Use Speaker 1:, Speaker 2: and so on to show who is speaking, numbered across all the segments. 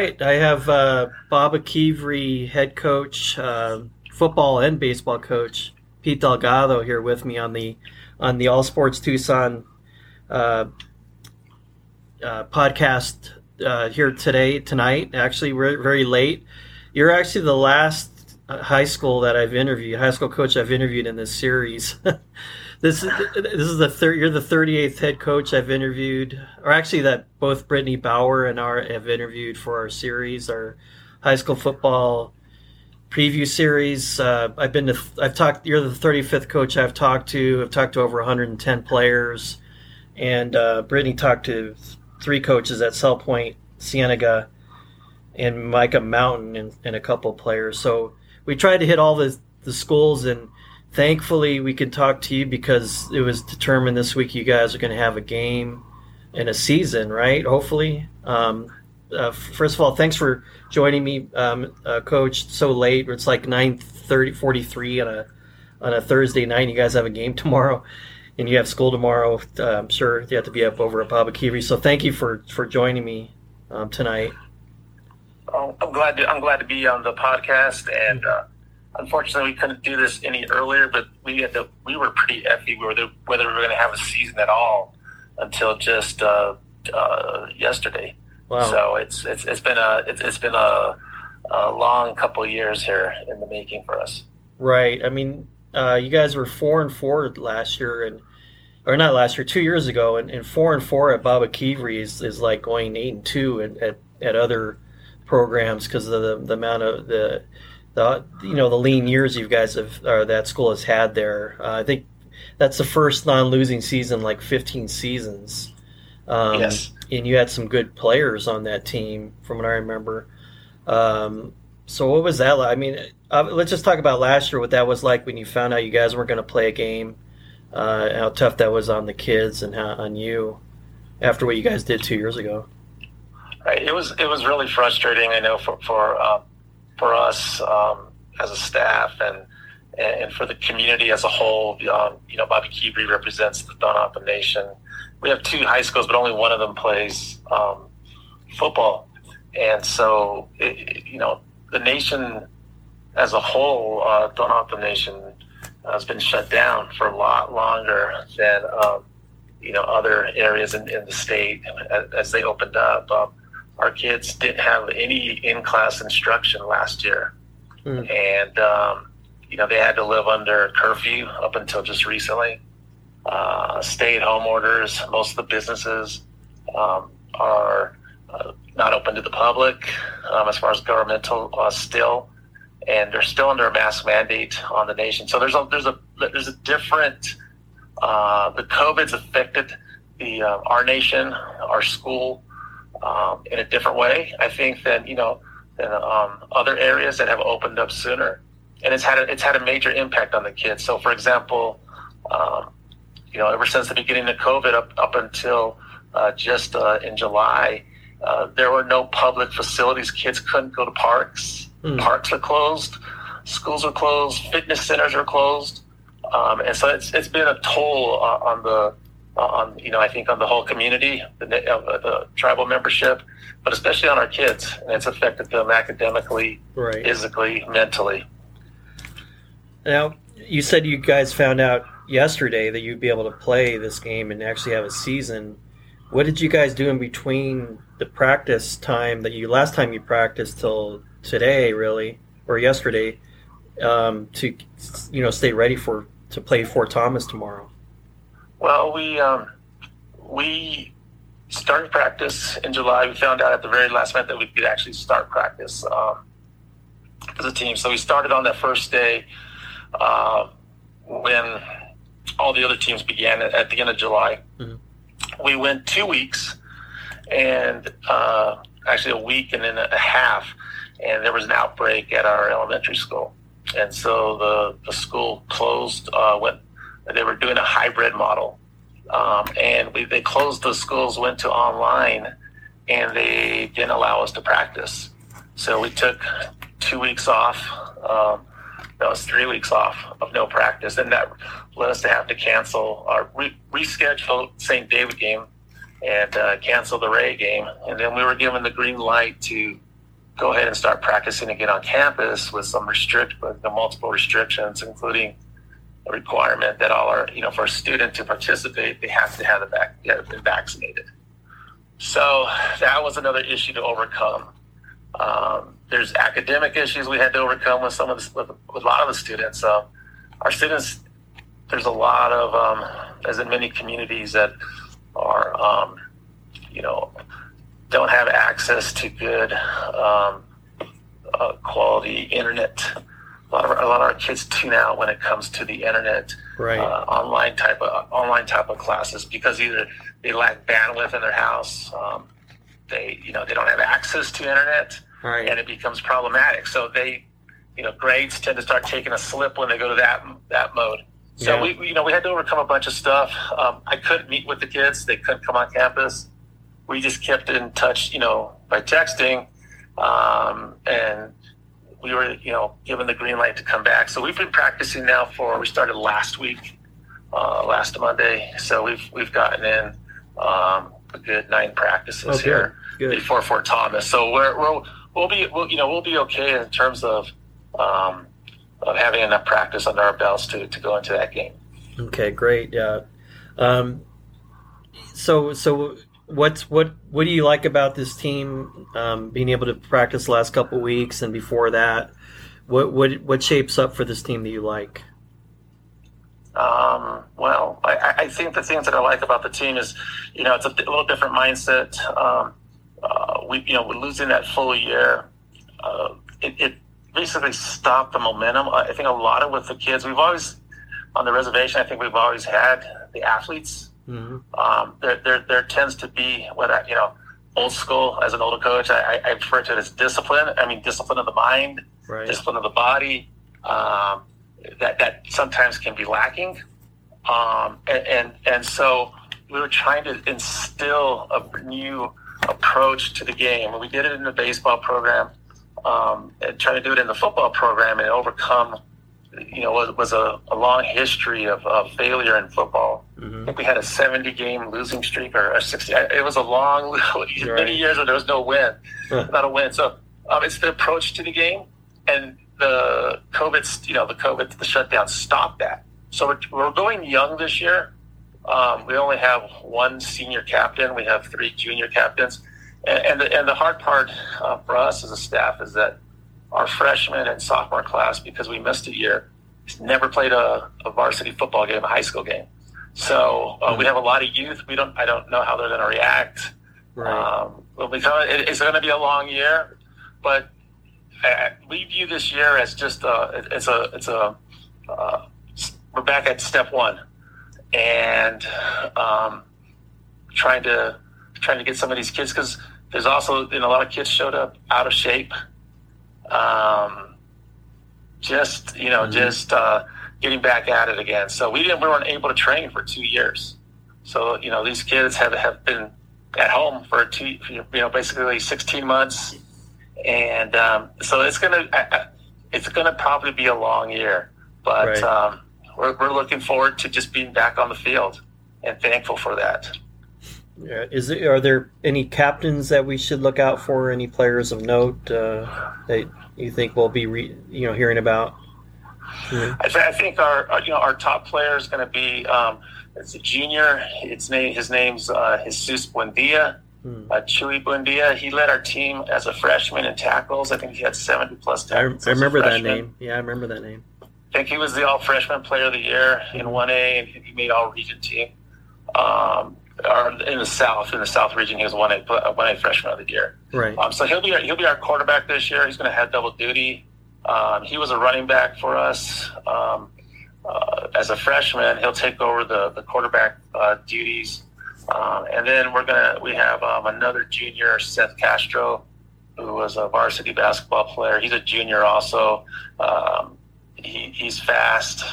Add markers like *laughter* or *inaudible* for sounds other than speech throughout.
Speaker 1: Right, I have uh, Bob head coach, uh, football and baseball coach, Pete Delgado here with me on the on the All Sports Tucson uh, uh podcast uh, here today tonight. Actually, we're very late. You're actually the last uh, high school that I've interviewed, high school coach I've interviewed in this series. *laughs* this is this is the third. You're the 38th head coach I've interviewed, or actually that both Brittany Bauer and I have interviewed for our series, our high school football preview series. Uh, I've been to. I've talked. You're the 35th coach I've talked to. I've talked to over 110 players, and uh, Brittany talked to three coaches at Salpointe, Cienega, and Mica Mountain, and, and a couple players. So we tried to hit all the the schools and thankfully we can talk to you because it was determined this week you guys are going to have a game and a season, right? Hopefully. Um, uh, first of all, thanks for joining me, um, uh, Coach. So late, it's like 9:30, 43 on a on a Thursday night. You guys have a game *laughs* tomorrow, and you have school tomorrow. Uh, I'm sure you have to be up over at Baboquivari. So thank you for for joining me um, tonight.
Speaker 2: Oh, I'm glad to, I'm glad to be on the podcast and uh, unfortunately, we couldn't do this any earlier, but we had to, we were pretty effy whether whether we were going to have a season at all until just uh, uh, yesterday. Wow. So it's it's it's been a it's, it's been a, a long couple years here in the making for us.
Speaker 1: Right. I mean, uh, you guys were four and four last year, and or not last year, two years ago, and, and four and four at Baboquivari is, is like going eight and two at, at, at other programs because of the, the amount of the the you know the lean years you guys have or that school has had there. Uh, I think that's the first non-losing season like 15 seasons.
Speaker 2: Um, yes.
Speaker 1: And you had some good players on that team, from what I remember. Um, so what was that like? I mean, uh, let's just talk about last year. What that was like when you found out you guys weren't going to play a game. Uh, how tough that was on the kids and how, on you after what you guys did two years ago.
Speaker 2: Right. It was it was really frustrating. I know for for uh, for us um, as a staff and and for the community as a whole. Um, you know, Baboquivari represents the Tohono O'odham Nation. We have two high schools, but only one of them plays um, football, and so it, you know the nation as a whole, uh, Tohono O'odham Nation, has been shut down for a lot longer than um, you know other areas in, in the state as, as they opened up. Our kids didn't have any in-class instruction last year, mm. and um, you know they had to live under curfew up until just recently. Uh, stay-at-home orders. Most of the businesses um, are uh, not open to the public um, as far as governmental uh, still, and they're still under a mask mandate on the nation. So there's a there's a there's a different. Uh, the COVID's affected the uh, our nation, our school um, in a different way. I think than you know than um, other areas that have opened up sooner, and it's had a, it's had a major impact on the kids. So, for example, um, you know, ever since the beginning of COVID up up until uh, just uh, in July, uh, there were no public facilities. Kids couldn't go to parks. Mm. Parks are closed. Schools are closed. Fitness centers are closed. Um, and so it's, it's been a toll uh, on the on you know I think on the whole community, the, uh, the tribal membership, but especially on our kids, and it's affected them academically, right. physically, mentally.
Speaker 1: Now, you said you guys found out yesterday that you'd be able to play this game and actually have a season. What did you guys do in between the practice time that you last time you practiced till today, really, or yesterday, um, to you know stay ready for to play Fort Thomas tomorrow?
Speaker 2: Well, we um, we started practice in July. We found out at the very last minute that we could actually start practice um, as a team. So we started on that first day uh, when all the other teams began at, at the end of July. Mm-hmm. We went two weeks and uh, actually a week and then a half, and there was an outbreak at our elementary school. And so the, the school closed, uh, went they were doing a hybrid model. Um, and we, they closed the schools, went to online, and they didn't allow us to practice. So we took two weeks off. Um, that was three weeks off of no practice, and that led us to have to cancel our re- reschedule St. David game and uh, canceled the Ray game. And then we were given the green light to go ahead and start practicing again on campus with some restrict, with the multiple restrictions, including requirement that all our, you know, for a student to participate, they have to have, the vac- have been vaccinated. So that was another issue to overcome. Um, there's academic issues we had to overcome with some of the, with, with a lot of the students. Uh, our students, there's a lot of, um, as in many communities that are, um, you know, don't have access to good um, uh, quality internet. A lot, of, a lot of our kids tune out when it comes to the internet,
Speaker 1: right.
Speaker 2: uh, online type of online type of classes because either they lack bandwidth in their house, um, they you know they don't have access to internet,
Speaker 1: right.
Speaker 2: and it becomes problematic. So they, you know, grades tend to start taking a slip when they go to that that mode. So
Speaker 1: Yeah.
Speaker 2: we, we, you know, we had to overcome a bunch of stuff. Um, I couldn't meet with the kids; they couldn't come on campus. We just kept in touch, you know, by texting, um, and we were, you know, given the green light to come back. So we've been practicing now for. We started last week, uh, last Monday. So we've we've gotten in um, a good nine practices
Speaker 1: good.
Speaker 2: here
Speaker 1: Good.
Speaker 2: before Fort Thomas. So we're, we'll we'll be we'll, you know we'll be okay in terms of um, of having enough practice under our belts to, to go into that game.
Speaker 1: Okay, great. Yeah. Um, so, so what's what what do you like about this team? Um, being able to practice the last couple weeks and before that, what what what shapes up for this team that you like?
Speaker 2: Um, well, I- I, I think the things that I like about the team is, you know, it's a, little different mindset. Um, uh, we, you know, we're losing that full year. Uh, it, it basically stopped the momentum. I think a lot of with the kids, we've always on the reservation. I think we've always had the athletes.
Speaker 1: Hmm
Speaker 2: Um, there, there, there tends to be what I, you know, old school as an older coach. I, I- I refer to it as discipline. I mean, discipline of the mind
Speaker 1: Right.
Speaker 2: discipline of the body um, that that sometimes can be lacking, um, and, and and so we were trying to instill a new approach to the game. We did it in the baseball program, um, and trying to do it in the football program and overcome. You know, was, was a, a long history of, of failure in football. I
Speaker 1: hmm
Speaker 2: think we had a 70 game losing streak or a 60. It was a long, *laughs*
Speaker 1: Right.
Speaker 2: many years where there was no win
Speaker 1: Huh.
Speaker 2: not a win. So um, it's the approach to the game, and the COVID, you know, the COVID, the shutdown stopped that. So we're, we're going young this year. Um, we only have one senior captain. We have three junior captains, and, and the and the hard part uh, for us as a staff is that our freshman and sophomore class, because we missed a year, never played a, a varsity football game, a high school game. So uh, we have a lot of youth. We don't. I don't know how they're going to react.
Speaker 1: Right.
Speaker 2: Um, it's going to be a long year, but uh, we view this year as just a, it's a, it's a, uh, we're back at step one and um, trying to, trying to get some of these kids because there's also, you know, a lot of kids showed up out of shape. Um, just, you know,
Speaker 1: Mhm.
Speaker 2: just uh, getting back at it again. So we didn't, we weren't able to train for two years. So, you know, these kids have, have been at home for two, you know, basically 16 months. And um, so it's going to, it's going to probably be a long year, but
Speaker 1: Right.
Speaker 2: um, we're, we're looking forward to just being back on the field and thankful for that.
Speaker 1: Yeah. Is there, are there any captains that we should look out for? Any players of note uh, that you think we'll be re, you know hearing about? Mhm.
Speaker 2: I, th- I think our, our, you know, our top player is going to be, um, it's a junior. It's name, his name's uh, Jesus Buendia.
Speaker 1: Hmm.
Speaker 2: Uh, Chuy Buendia. He led our team as a freshman in tackles. I think he had 70 plus
Speaker 1: I, I
Speaker 2: tackles. as a
Speaker 1: remember that name. Yeah, I remember that name.
Speaker 2: I think he was the all freshman player of the year in 1A, and he made all region team. Um, or in the South, in the South region, he was 1A, 1A freshman of the year.
Speaker 1: Right.
Speaker 2: Um, so he'll be our, he'll be our quarterback this year. He's going to have double duty. Um, he was a running back for us um, uh, as a freshman. He'll take over the the quarterback uh, duties, um, and then we're gonna we have um, another junior, Seth Castro, who was a varsity basketball player. He's a junior also. Um, he, he's fast.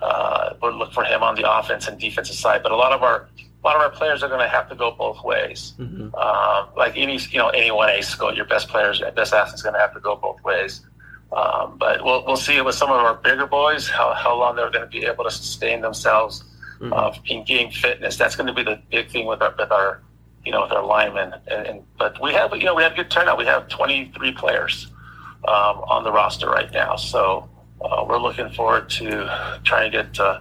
Speaker 2: Uh, we'll look for him on the offense and defensive side. But a lot of our a lot of our players are going to have to go both ways
Speaker 1: hmm
Speaker 2: um, like any you know any one A school, your best players, best athletes going to have to go both ways. Um, but we'll we'll see with some of our bigger boys how, how long they're going to be able to sustain themselves
Speaker 1: Mhm.
Speaker 2: uh, in getting fitness. That's going to be the big thing with our with our you know, with our linemen. And, and but we have, you know, we have good turnout. We have 23 players um, on the roster right now, so uh, we're looking forward to trying to get. Uh,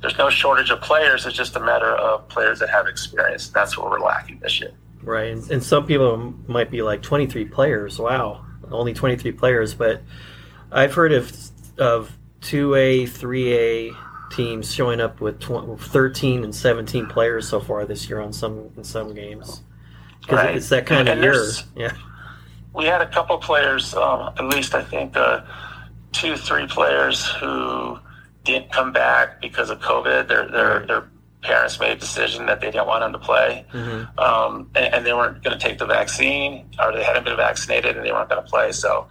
Speaker 2: there's no shortage of players. It's just a matter of players that have experience. That's what we're lacking this year.
Speaker 1: Right, and, and some people might be like 23 players. Wow, only 23 players, but I've heard of of 2A, 3A teams showing up with 20, 13 and 17 players so far this year on some in some games because right. it's that kind and of year. Yeah,
Speaker 2: we had a couple players, um, at least I think uh, two, three players who didn't come back because of COVID. They're they're right. their parents made a decision that they didn't want them to play, mm-hmm. um, and, and, they weren't going to take the vaccine, or they hadn't been vaccinated and they weren't going to play. So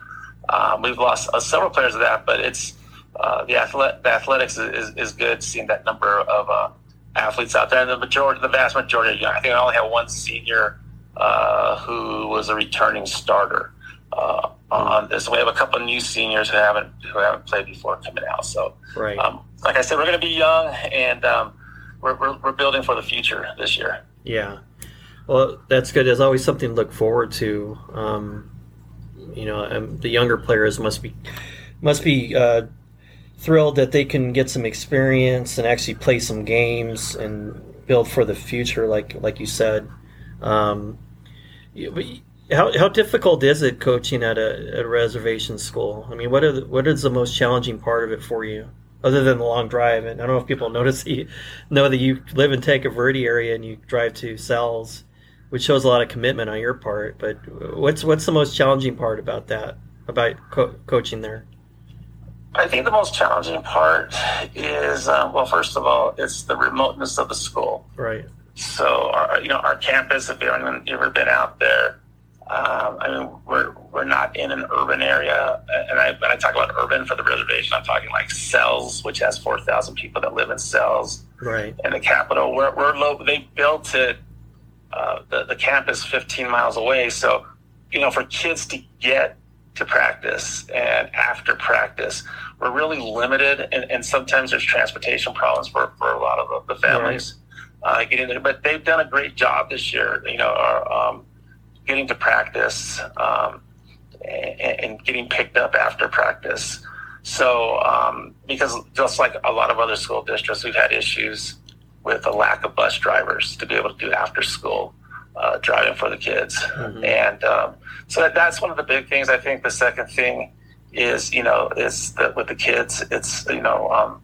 Speaker 2: um, we've lost uh, several players of that, but it's uh, the, athlet- the athletics is, is, is, good seeing that number of uh, athletes out there. And the majority, the vast majority, I think I only have one senior uh, who was a returning starter uh, on this. We have a couple of new seniors who haven't who haven't played before coming out. So,
Speaker 1: right. um,
Speaker 2: like I said, we're going to be young and um, we're, we're, we're building for the future this year.
Speaker 1: Yeah. Well, that's good. There's always something to look forward to. Um, you know, um, the younger players must be must be uh, thrilled that they can get some experience and actually play some games and build for the future, like like you said. Um, how, how difficult is it coaching at a, at a reservation school? I mean, what are the, what is the most challenging part of it for you, other than the long drive? And I don't know if people notice that you, know that you live in Tanque Verde area and you drive to Sells, which shows a lot of commitment on your part. But what's what's the most challenging part about that, about co- coaching there?
Speaker 2: I think the most challenging part is, um, well, first of all, it's the remoteness of the school.
Speaker 1: Right.
Speaker 2: So, our, you know, our campus, if you've ever been out there, um, I mean, we're, we're not in an urban area. And I, when I talk about urban for the reservation, I'm talking like Sells, which has 4,000 people that live in Sells,
Speaker 1: Right.
Speaker 2: And the capital, we're, we're low, they built it, uh, the, the campus 15 miles away. So, you know, for kids to get to practice and after practice. We're really limited, and, and sometimes there's transportation problems for, for a lot of the, the families right. uh, getting there. But they've done a great job this year, you know, are, um, getting to practice um, and, and, getting picked up after practice. So, um, because just like a lot of other school districts, we've had issues with a lack of bus drivers to be able to do after school uh, driving for the kids. Mm-hmm. And um, so that, that's one of the big things. I think the second thing is, you know, is that with the kids, it's, you know, um,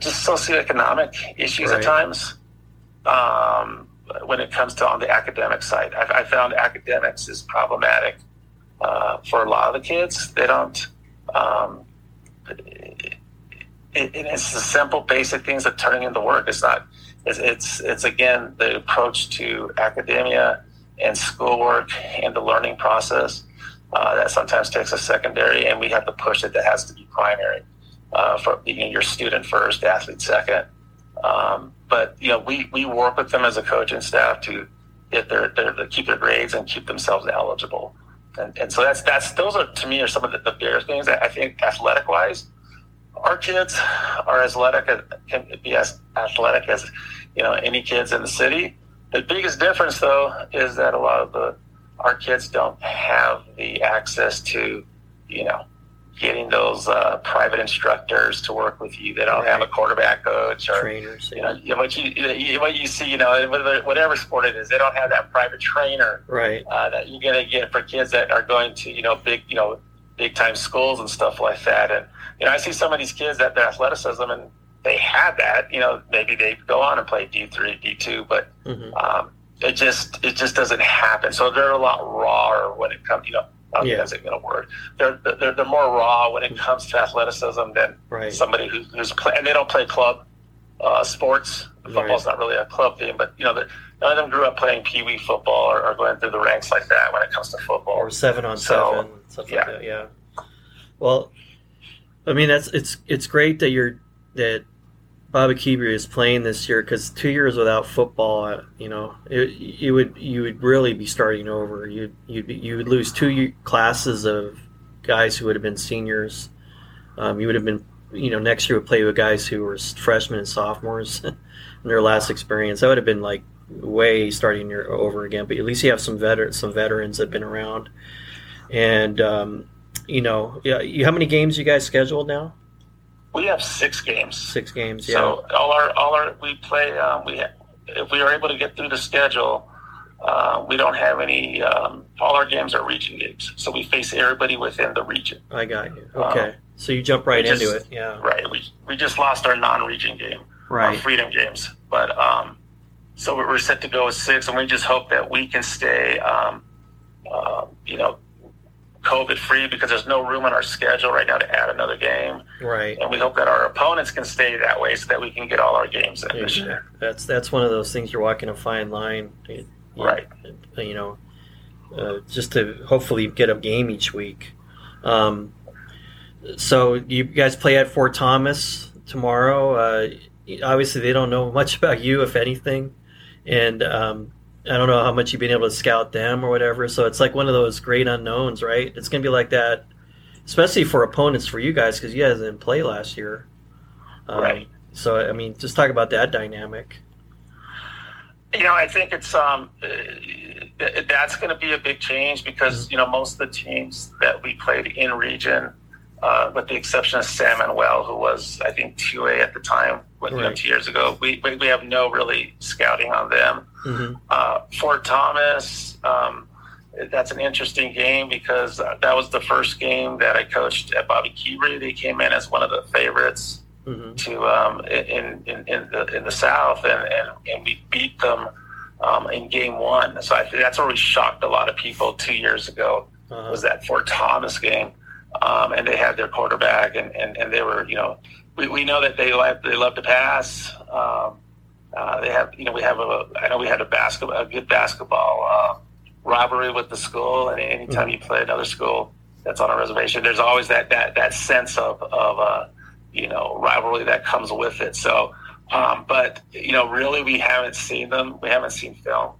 Speaker 2: just socioeconomic issues right. at times. Um, when it comes to on the academic side, I, I found academics is problematic uh, for a lot of the kids. They don't. Um, it, it, it's the simple, basic things of turning into work. It's not it's, it's, it's again the approach to academia and schoolwork and the learning process uh, that sometimes takes a secondary, and we have to push it. That has to be primary uh, for know, your student first, athlete second. Um, but you know, we, we work with them as a coach and staff to get their, their keep their grades and keep themselves eligible. And, and so that's that's those are to me are some of the, the bigger things. I think athletic wise, our kids are as athletic can be as athletic as you know any kids in the city. The biggest difference, though, is that a lot of the our kids don't have the access to you know getting those uh, private instructors to work with you. They don't right. have a quarterback coach or
Speaker 1: trainers.
Speaker 2: You know, you know what you what you see. You know, whatever sport it is, they don't have that private trainer.
Speaker 1: Right.
Speaker 2: Uh, that you're gonna get for kids that are going to you know big you know big time schools and stuff like that. And you know, I see some of these kids that their athleticism and they had that. You know, maybe they go on and play D three, D two, but mm-hmm. um, it just it just doesn't happen. So they're a lot rawer when it comes. You know, Don't yeah. think that's a word. They're, they're they're more raw when it comes to athleticism than
Speaker 1: right.
Speaker 2: somebody who's, who's play, and they don't play club uh, sports. Football's right. not really a club thing, but you know, none of them grew up playing pee wee football or, or, going through the ranks like that when it comes to football
Speaker 1: or seven on so, seven, stuff yeah. like that. Yeah. Well, I mean that's it's it's great that you're that Baboquivari is playing this year because two years without football, uh, you know, it, you would you would really be starting over. You you'd you would lose two classes of guys who would have been seniors. Um, you would have been, you know, next year would play with guys who were freshmen and sophomores *laughs* in their last experience. That would have been like way starting your over again. But at least you have some veter- some veterans that have been around, and um, you know, yeah. You, how many games you guys scheduled now?
Speaker 2: We have six games.
Speaker 1: Six games. Yeah.
Speaker 2: So all our all our we play. Um, we if we are able to get through the schedule, uh, we don't have any. Um, all our games are region games, so we face everybody within the region.
Speaker 1: I got you. Okay, um, so you jump right into it. Yeah.
Speaker 2: Right. We we just lost our non-region game.
Speaker 1: Right.
Speaker 2: Our freedom games, but um, so we're set to go with six, and we just hope that we can stay. Um, uh, you know, COVID free because there's no room on our schedule right now to add another game.
Speaker 1: Right.
Speaker 2: And we hope that our opponents can stay that way so that we can get all our games in this year.
Speaker 1: That's that's one of those things you're walking a fine line. You,
Speaker 2: right.
Speaker 1: You know, uh, just to hopefully get a game each week. Um, so you guys play at Fort Thomas tomorrow. Uh, obviously, they don't know much about you, if anything, and um, I don't know how much you've been able to scout them or whatever. So it's like one of those great unknowns, right? It's going to be like that, especially for opponents for you guys because you guys didn't play last year.
Speaker 2: Um, right.
Speaker 1: So I mean, just talk about that dynamic.
Speaker 2: You know, I think it's um, that's going to be a big change because mm-hmm. you know most of the teams that we played in region, uh, with the exception of San Manuel, who was I think two A at the time, right. you know, two years ago, we we have no really scouting on them. Mm-hmm. Uh, Fort Thomas, um, that's an interesting game because uh, that was the first game that I coached at Baboquivari. They came in as one of the favorites mm-hmm. to um, in, in, in the in the South, and, and, and we beat them um, in game one. So I think that's where we shocked a lot of people two years ago. Uh-huh. Was that Fort Thomas game? Um, and they had their quarterback, and, and, and they were you know we, we know that they love they love to pass. Um, uh, they have, you know, we have a. I know we had a basketball, a good basketball uh, rivalry with the school, and anytime mm-hmm. you play another school that's on a reservation, there's always that that that sense of of uh, you know rivalry that comes with it. So, um, but you know, really, we haven't seen them. We haven't seen film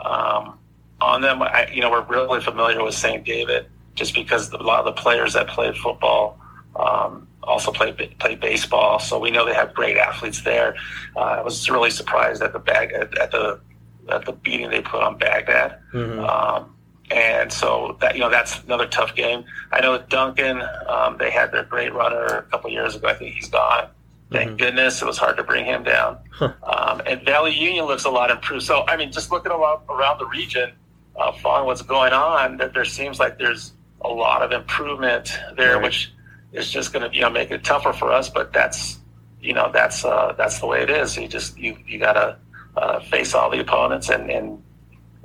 Speaker 2: um, on them. I, you know, we're really familiar with St. David just because a lot of the players that played football. Um, also play play baseball, so we know they have great athletes there. Uh, I was really surprised at the bag at, at, the at the beating they put on Bagdad. Mm-hmm. Um, and so that you know that's another tough game. I know Duncan, um, they had their great runner a couple years ago. I think he's gone. Thank mm-hmm. goodness it was hard to bring him down. Huh. Um, and Valley Union looks a lot improved. So I mean, just looking around, around the region, uh, following what's going on, that there seems like there's a lot of improvement there, right. which is just going to you know make it tougher for us. But that's you know that's uh, that's the way it is. You just you you got to uh, face all the opponents and and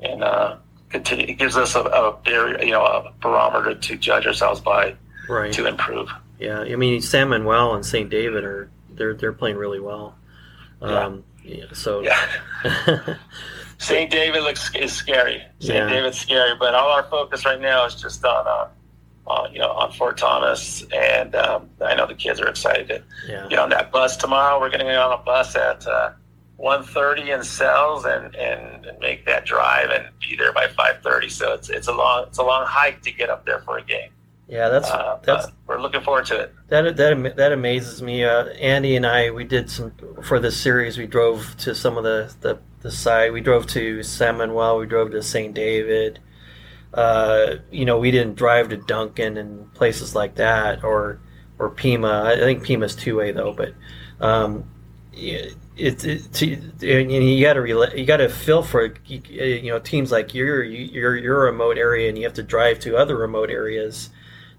Speaker 2: and uh, continue. It gives us a, a very you know a barometer to judge ourselves by
Speaker 1: right.
Speaker 2: to improve.
Speaker 1: Yeah, I mean San Manuel and St. David are they're they're playing really well. Um, yeah. yeah. So
Speaker 2: yeah. *laughs* St. David looks is scary. St.
Speaker 1: Yeah.
Speaker 2: David's scary, but all our focus right now is just on uh, uh, you know, on Fort Thomas, and um, I know the kids are excited to
Speaker 1: yeah.
Speaker 2: get on that bus tomorrow. We're going to get on a bus at uh, 1.30 in Sells and, and, and make that drive and be there by 5.30. So it's it's a long it's a long hike to get up there for a game.
Speaker 1: Yeah, that's uh, that's
Speaker 2: we're looking forward to it.
Speaker 1: That that that amazes me. Uh, Andy and I we did some for this series. We drove to some of the the, the side. We drove to San Manuel. We drove to St. David uh, you know, we didn't drive to Duncan and places like that, or or Pima. I think Pima's two way though, but um, it, it, it, you got to you got to feel for you know teams like you're you're a remote area and you have to drive to other remote areas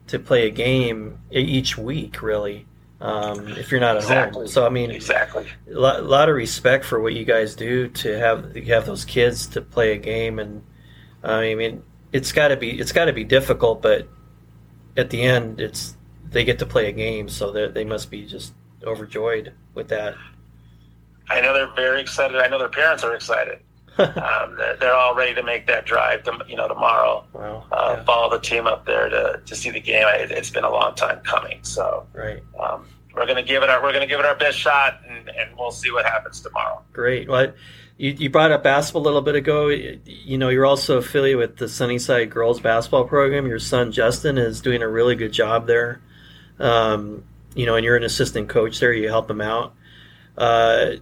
Speaker 1: to play a game each week, really. Um, if you're not at
Speaker 2: exactly.
Speaker 1: home, so I mean,
Speaker 2: exactly,
Speaker 1: a lot, lot, of respect for what you guys do to have you have those kids to play a game, and I mean, it's got to be it's got to be difficult, but at the end, it's they get to play a game, so they they must be just overjoyed with that.
Speaker 2: I know they're very excited. I know their parents are excited. Um, they're, all ready to make that drive. To, you know, tomorrow,
Speaker 1: wow.
Speaker 2: uh,
Speaker 1: yeah.
Speaker 2: follow the team up there to, to see the game. It, has been a long time coming, so
Speaker 1: right.
Speaker 2: Um, we're gonna give it our we're gonna give it our best shot, and, and we'll see what happens tomorrow.
Speaker 1: Great. Well, you, you brought up basketball a little bit ago. You know, you're also affiliated with the Sunnyside Girls Basketball Program. Your son Justin is doing a really good job there. Um, you know, and you're an assistant coach there. You help him out. Uh,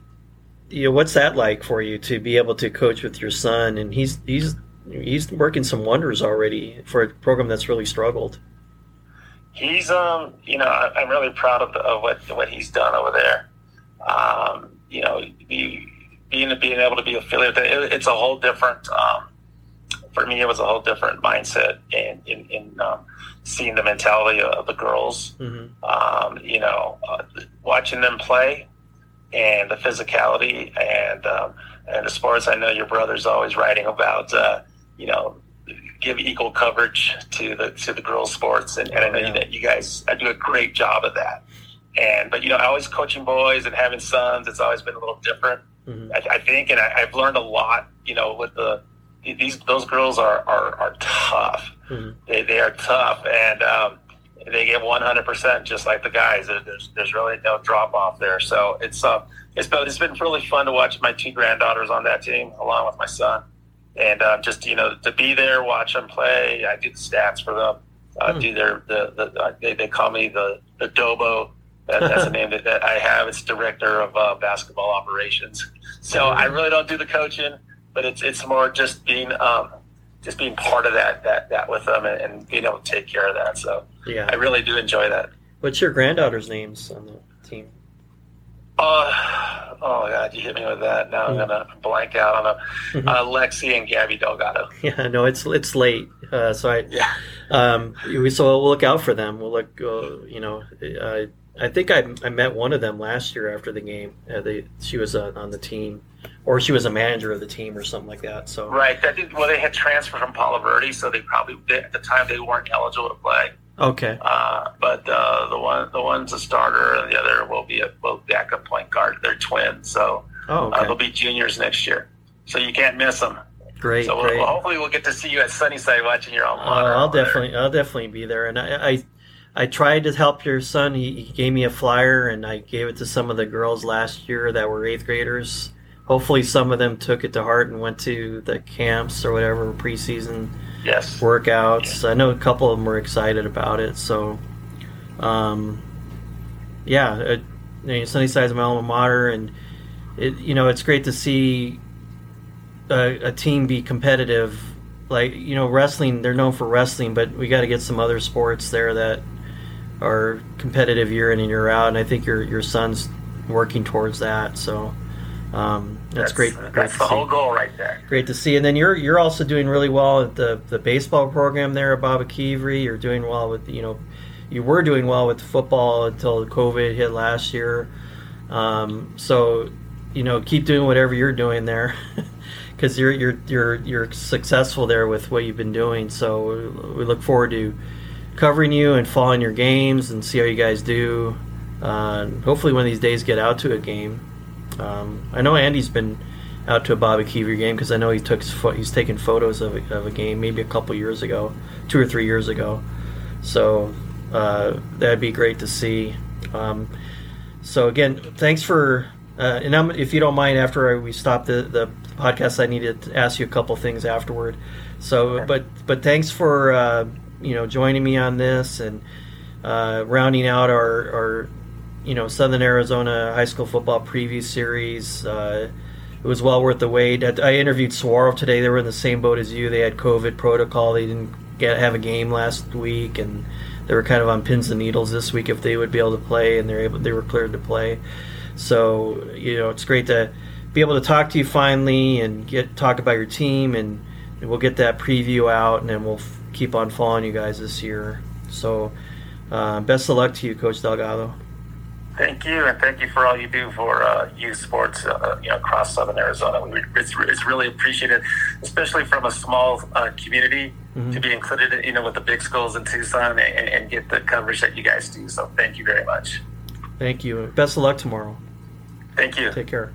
Speaker 1: you know, what's that like for you to be able to coach with your son? And he's he's he's working some wonders already for a program that's really struggled.
Speaker 2: He's um, you know, I, am really proud of, the, of what what he's done over there. Um, you know, be, being being able to be affiliated, it, it's a whole different. Um, for me, it was a whole different mindset in in, in um, seeing the mentality of the girls. Mm-hmm. Um, you know, uh, watching them play and the physicality and um, and the sports. I know your brother's always writing about. Uh, you know, give equal coverage to the to the girls' sports, and, and I know yeah. that you guys I do a great job of that. And but you know, I always coaching boys and having sons. It's always been a little different, mm-hmm. I, I, think, and I, have learned a lot. You know, with the these those girls are are, are tough. Mm-hmm. They they are tough, and um, they hundred percent, just like the guys. There's there's really no drop off there. So it's uh it's been it's been really fun to watch my two granddaughters on that team, along with my son, and uh, just you know to be there, watch them play. I do the stats for them. Uh, mm. Do their the, the uh, they, they call me the the Dobo that, that's the *laughs* name that, that, I have. It's director of uh, basketball operations. So I really don't do the coaching, but it's it's more just being um, just being part of that that that with them and, and being able to take care of that. So yeah, I really do enjoy that.
Speaker 1: What's your granddaughter's names on the team?
Speaker 2: Uh, oh God, you hit me with that. Now I'm gonna blank out on a mm-hmm. uh, Lexi and Gabby Delgado.
Speaker 1: Yeah, no, it's it's late, uh, so I yeah. Um, we so we'll look out for them. We'll look, uh, you know, uh, I think I, I met one of them last year after the game. Uh, they, she was uh, on the team, or she was a manager of the team, or something like that. So
Speaker 2: right, I think well they had transferred from Palo Verde, so they probably they, at the time they weren't eligible to play.
Speaker 1: Okay.
Speaker 2: Uh, but uh, the one the one's a starter, and the other will be a will backup point guard. They're twins, so oh, uh, they'll be juniors next year. So you can't miss them.
Speaker 1: Great.
Speaker 2: So
Speaker 1: we'll, great.
Speaker 2: hopefully we'll get to see you at Sunnyside watching your own.
Speaker 1: Uh, I'll definitely I'll definitely be there, and I, I I tried to help your son. He, he, gave me a flyer, and I gave it to some of the girls last year that were eighth graders. Hopefully, some of them took it to heart and went to the camps or whatever preseason
Speaker 2: yes.
Speaker 1: workouts. Yes. I know a couple of them were excited about it. So, um, yeah, it, you know, Sunnyside's my alma mater, and it you know it's great to see a, a team be competitive. Like you know, wrestling, they're known for wrestling, but we got to get some other sports there that are competitive year in and year out, and I think your your son's working towards that. So um, that's, that's, great.
Speaker 2: Great that's the see. whole goal right there.
Speaker 1: Great to see. And then you're you're also doing really well at the the baseball program there at Baboquivari. You're doing well with you know you were doing well with football until COVID hit last year. Um, so you know keep doing whatever you're doing there. *laughs* Because you're you're you're you're successful there with what you've been doing, so we look forward to covering you and following your games and see how you guys do. Uh, hopefully, one of these days, get out to a game. Um, I know Andy's been out to a Baboquivari game because I know he took he's taken photos of a, of a game maybe a couple years ago, two or three years ago. So uh, that'd be great to see. Um, so again, thanks for. Uh, and I'm, if you don't mind, after we stop the, the podcast, I needed to ask you a couple things afterward. So, but but thanks for uh, you know joining me on this and uh, rounding out our, our you know Southern Arizona high school football preview series. Uh, it was well worth the wait. I interviewed Saguaro today. They were in the same boat as you. They had COVID protocol. They didn't get have a game last week, and they were kind of on pins and needles this week if they would be able to play, and they're able. They were cleared to play. So you know it's great to be able to talk to you finally and get talk about your team, and, we'll get that preview out, and then we'll keep on following you guys this year. So, uh, best of luck to you, Coach Delgado.
Speaker 2: Thank you, and thank you for all you do for uh, youth sports, uh, you know, across Southern Arizona. It's, it's really appreciated, especially from a small uh, community, mm-hmm. to be included, you know, with the big schools in Tucson and, and, get the coverage that you guys do. So, thank you very much.
Speaker 1: Thank you. Best of luck tomorrow.
Speaker 2: Thank you.
Speaker 1: Take care.